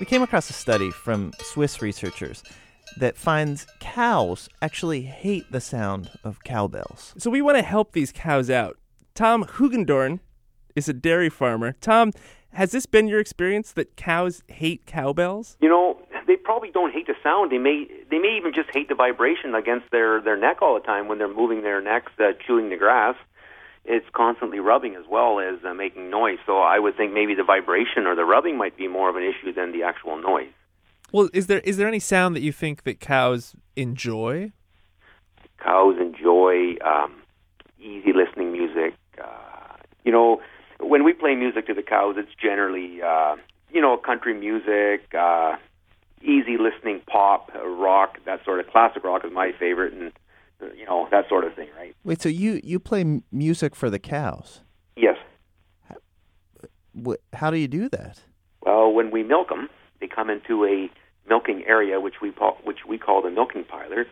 We came across a study from Swiss researchers that finds cows actually hate the sound of cowbells. So we want to help these cows out. Tom Hugendorn is a dairy farmer. Tom, has this been your experience that cows hate cowbells? You know, they probably don't hate the sound. They may they may even just hate the vibration against their their neck all the time when they're moving their necks, uh, chewing the grass. It's constantly rubbing as well as uh, making noise. So I would think maybe the vibration or the rubbing might be more of an issue than the actual noise. Well, is there is there any sound that you think that cows enjoy? Cows enjoy um, easy listening music. Uh, you know, when we play music to the cows, it's generally uh, you know country music, uh, easy listening pop, uh, rock, that sort of classic rock is my favorite, and you know that sort of thing, right? Wait, so you you play music for the cows? Yes. Wh- How do you do that? Well, when we milk them, they come into a milking area, which we call, which we call the milking parlor.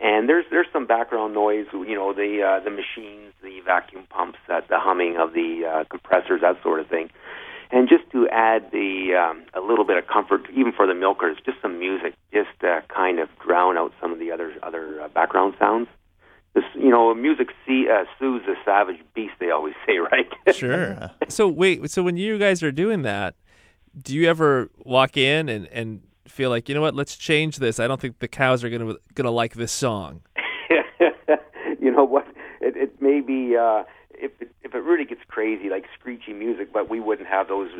And there's there's some background noise, you know, the uh, the machines, the vacuum pumps, uh, the humming of the uh, compressors, that sort of thing. And just add the um, a little bit of comfort, even for the milkers, just some music, just uh, kind of drown out some of the other other uh, background sounds. This, you know, music see, uh, soothes the savage beast. They always say, right? Sure. so wait, so when you guys are doing that, do you ever walk in and and feel like you know what? Let's change this. I don't think the cows are gonna gonna like this song. you know what? It, it may be uh, if it, if it really gets crazy, like screechy music, but we wouldn't have those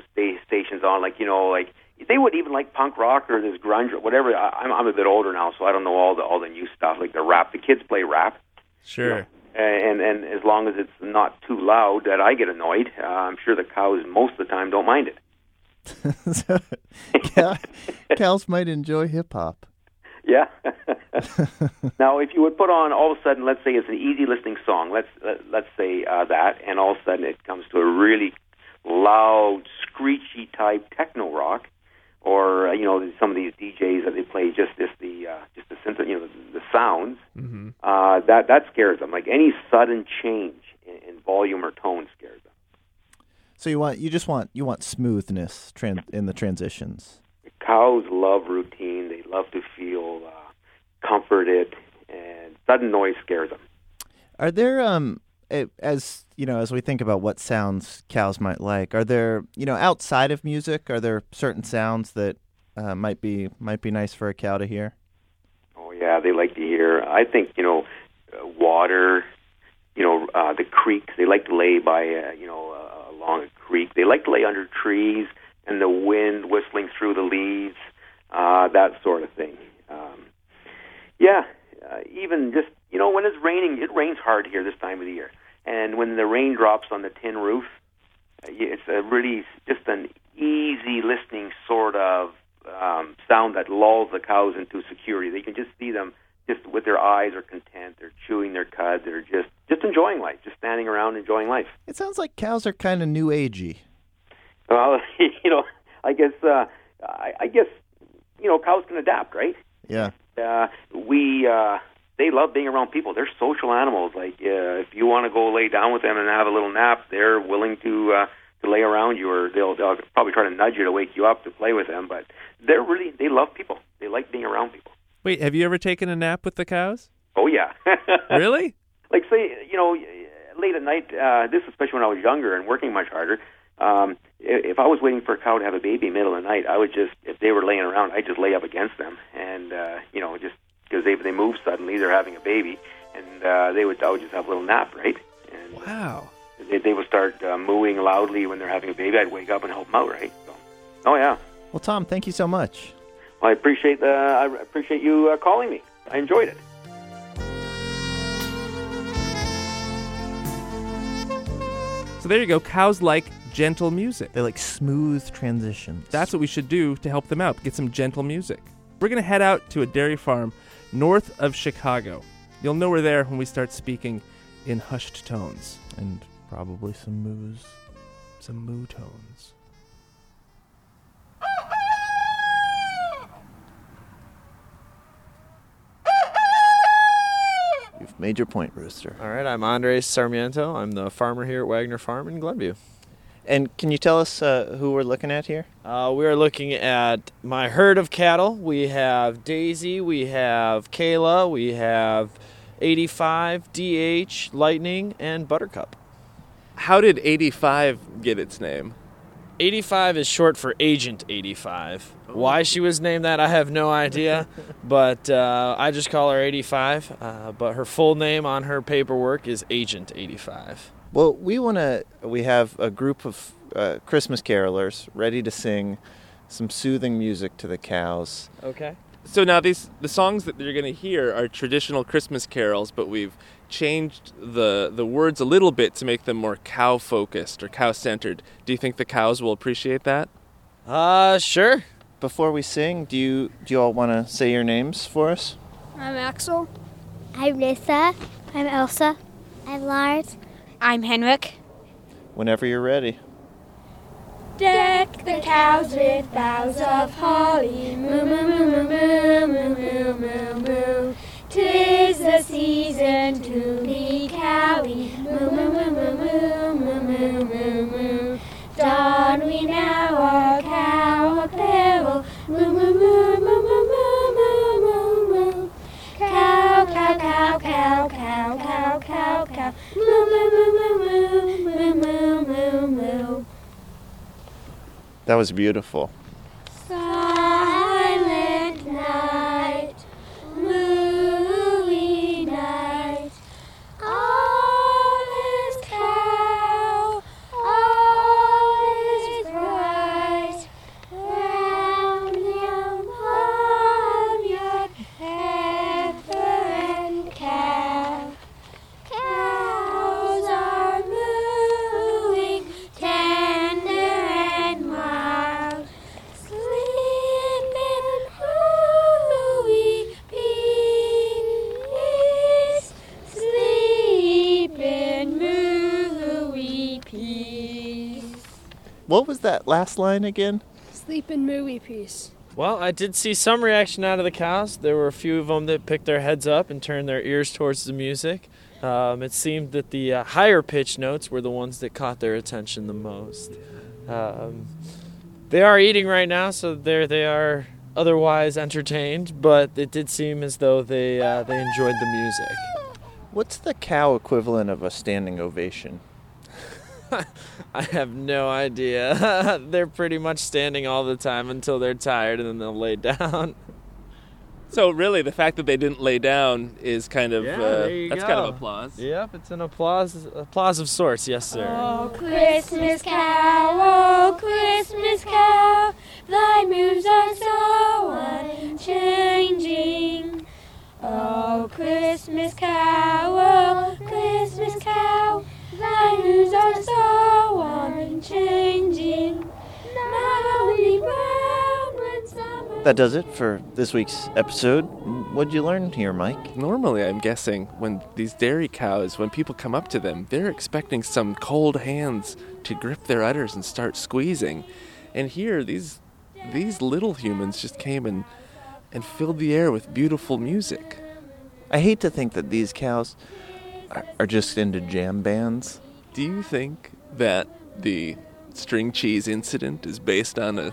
stations on. Like you know, like they would even like punk rock or this grunge or whatever. I, I'm I'm a bit older now, so I don't know all the all the new stuff like the rap. The kids play rap, Sure. and and as long as it's not too loud that I get annoyed, uh, I'm sure the cows most of the time don't mind it. so, cow, cows might enjoy hip hop. Yeah. now, if you would put on all of a sudden, let's say it's an easy listening song. Let's let, let's say uh, that, and all of a sudden it comes to a really loud, screechy type techno rock, or uh, you know some of these DJs that they play just this the uh, just the synth, you know the, the sounds. Mm-hmm. Uh, that that scares them. Like any sudden change in, in volume or tone scares them. So you want you just want you want smoothness tran- in the transitions. Cows love routine. They love to feel uh, comforted, and sudden noise scares them. Are there um as you know as we think about what sounds cows might like? Are there you know outside of music? Are there certain sounds that uh, might be might be nice for a cow to hear? Oh yeah, they like to hear. I think you know, water. You know, uh, the creek. They like to lay by uh, you know uh, along a creek. They like to lay under trees and the wind whistling through the leaves. Uh, that sort of thing. Yeah, uh, even just you know when it's raining, it rains hard here this time of the year, and when the rain drops on the tin roof, uh, it's a really just an easy listening sort of um, sound that lulls the cows into security. They can just see them just with their eyes are content. They're chewing their cud. They're just just enjoying life, just standing around enjoying life. It sounds like cows are kind of new agey. Well, you know, I guess uh, I, I guess you know cows can adapt, right? Yeah. Uh, we uh, they love being around people. They're social animals. Like uh, if you want to go lay down with them and have a little nap, they're willing to uh, to lay around you, or they'll they'll probably try to nudge you to wake you up to play with them. But they're really they love people. They like being around people. Wait, have you ever taken a nap with the cows? Oh yeah. Really? like say you know late at night uh this especially when i was younger and working much harder um if i was waiting for a cow to have a baby middle of the night i would just if they were laying around i'd just lay up against them and uh you know just because they they move suddenly they're having a baby and uh they would i would just have a little nap right and Wow. they, they would start uh, mooing loudly when they're having a baby i'd wake up and help them out right so oh yeah Well, Tom, thank you so much. well, i appreciate the i appreciate you uh, calling me i enjoyed it So there you go. Cows like gentle music. They like smooth transitions. That's what we should do to help them out. Get some gentle music. We're going to head out to a dairy farm north of Chicago. You'll know we're there when we start speaking in hushed tones. and probably some moos. Some moo tones. You've made your point, Rooster. All right, I'm Andres Sarmiento. I'm the farmer here at Wagner Farm in Glenview. And can you tell us uh, who we're looking at here? Uh, we are looking at my herd of cattle. We have Daisy, we have Kayla, we have 85, DH, Lightning, and Buttercup. How did 85 get its name? 85 is short for Agent 85. Why she was named that, I have no idea, but uh, I just call her 85. Uh, but her full name on her paperwork is Agent 85. Well, we want to. We have a group of uh, Christmas carolers ready to sing some soothing music to the cows. Okay. So now these the songs that you're going to hear are traditional Christmas carols, but we've changed the the words a little bit to make them more cow focused or cow centered. Do you think the cows will appreciate that? Uh, sure. Before we sing, do you do you all want to say your names for us? I'm Axel. I'm Nissa. I'm Elsa. I'm Lars. I'm Henrik. Whenever you're ready. Deck the cows with boughs of holly. Moo, moo, moo, moo, moo, moo, moo, moo, moo. Tis the season to be cowy. Moo, moo, moo, moo, moo, moo, moo, moo, moo. Don we now That was beautiful. What was that last line again? Sleep in mooey peace. Well, I did see some reaction out of the cows. There were a few of them that picked their heads up and turned their ears towards the music. Um, it seemed that the uh, higher pitch notes were the ones that caught their attention the most. Um, they are eating right now, so there they are otherwise entertained, but it did seem as though they uh, they enjoyed the music. What's the cow equivalent of a standing ovation? I have no idea. they're pretty much standing all the time until they're tired and then they'll lay down. So really, the fact that they didn't lay down is kind of Yeah, uh, there you that's go. kind of applause. Yep, it's an applause applause of sorts, yes sir. Oh, Christmas cow, oh, Christmas cow, thy moves are so unchanging. Oh, Christmas cow, oh, Christmas cow, thy moves are so unchanging. Not only brown when summer. That does it for this week's episode. What'd you learn here, Mike? Normally, I'm guessing when these dairy cows, when people come up to them, they're expecting some cold hands to grip their udders and start squeezing. And here, these these little humans just came and and filled the air with beautiful music. I hate to think that these cows are, just into jam bands. Do you think that the string cheese incident is based on a,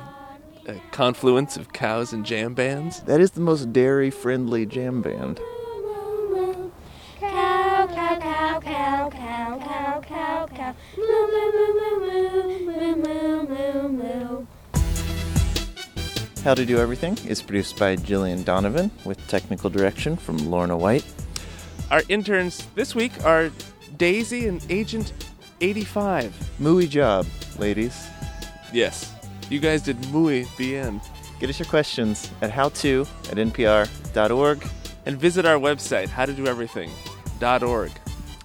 a confluence of cows and jam bands? That is the most dairy friendly jam band. Cow, cow, cow, cow, cow, cow, cow, cow. Moo, moo, moo, moo, moo, moo, moo, moo. How to Do Everything is produced by Jillian Donovan with technical direction from Lorna White. Our interns this week are Daisy and Agent 85. Mooey job, ladies. Yes, you guys did Mooey bien. Get us your questions at howto at npr.org And visit our website, howtodoeverything.org.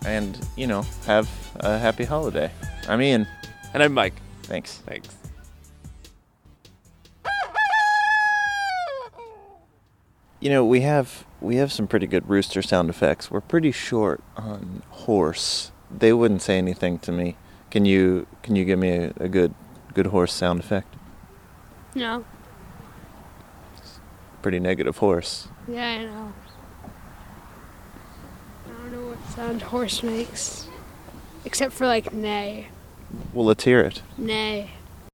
and, you know, have a happy holiday. I'm Ian. And I'm Mike. Thanks. Thanks. You know, we have we have some pretty good rooster sound effects. We're pretty short on horse. They wouldn't say anything to me. Can you can you give me a, a good good horse sound effect? No. Pretty negative horse. Yeah, I know. I don't know what sound horse makes. Except for like neigh. Well, let's hear it. Nay.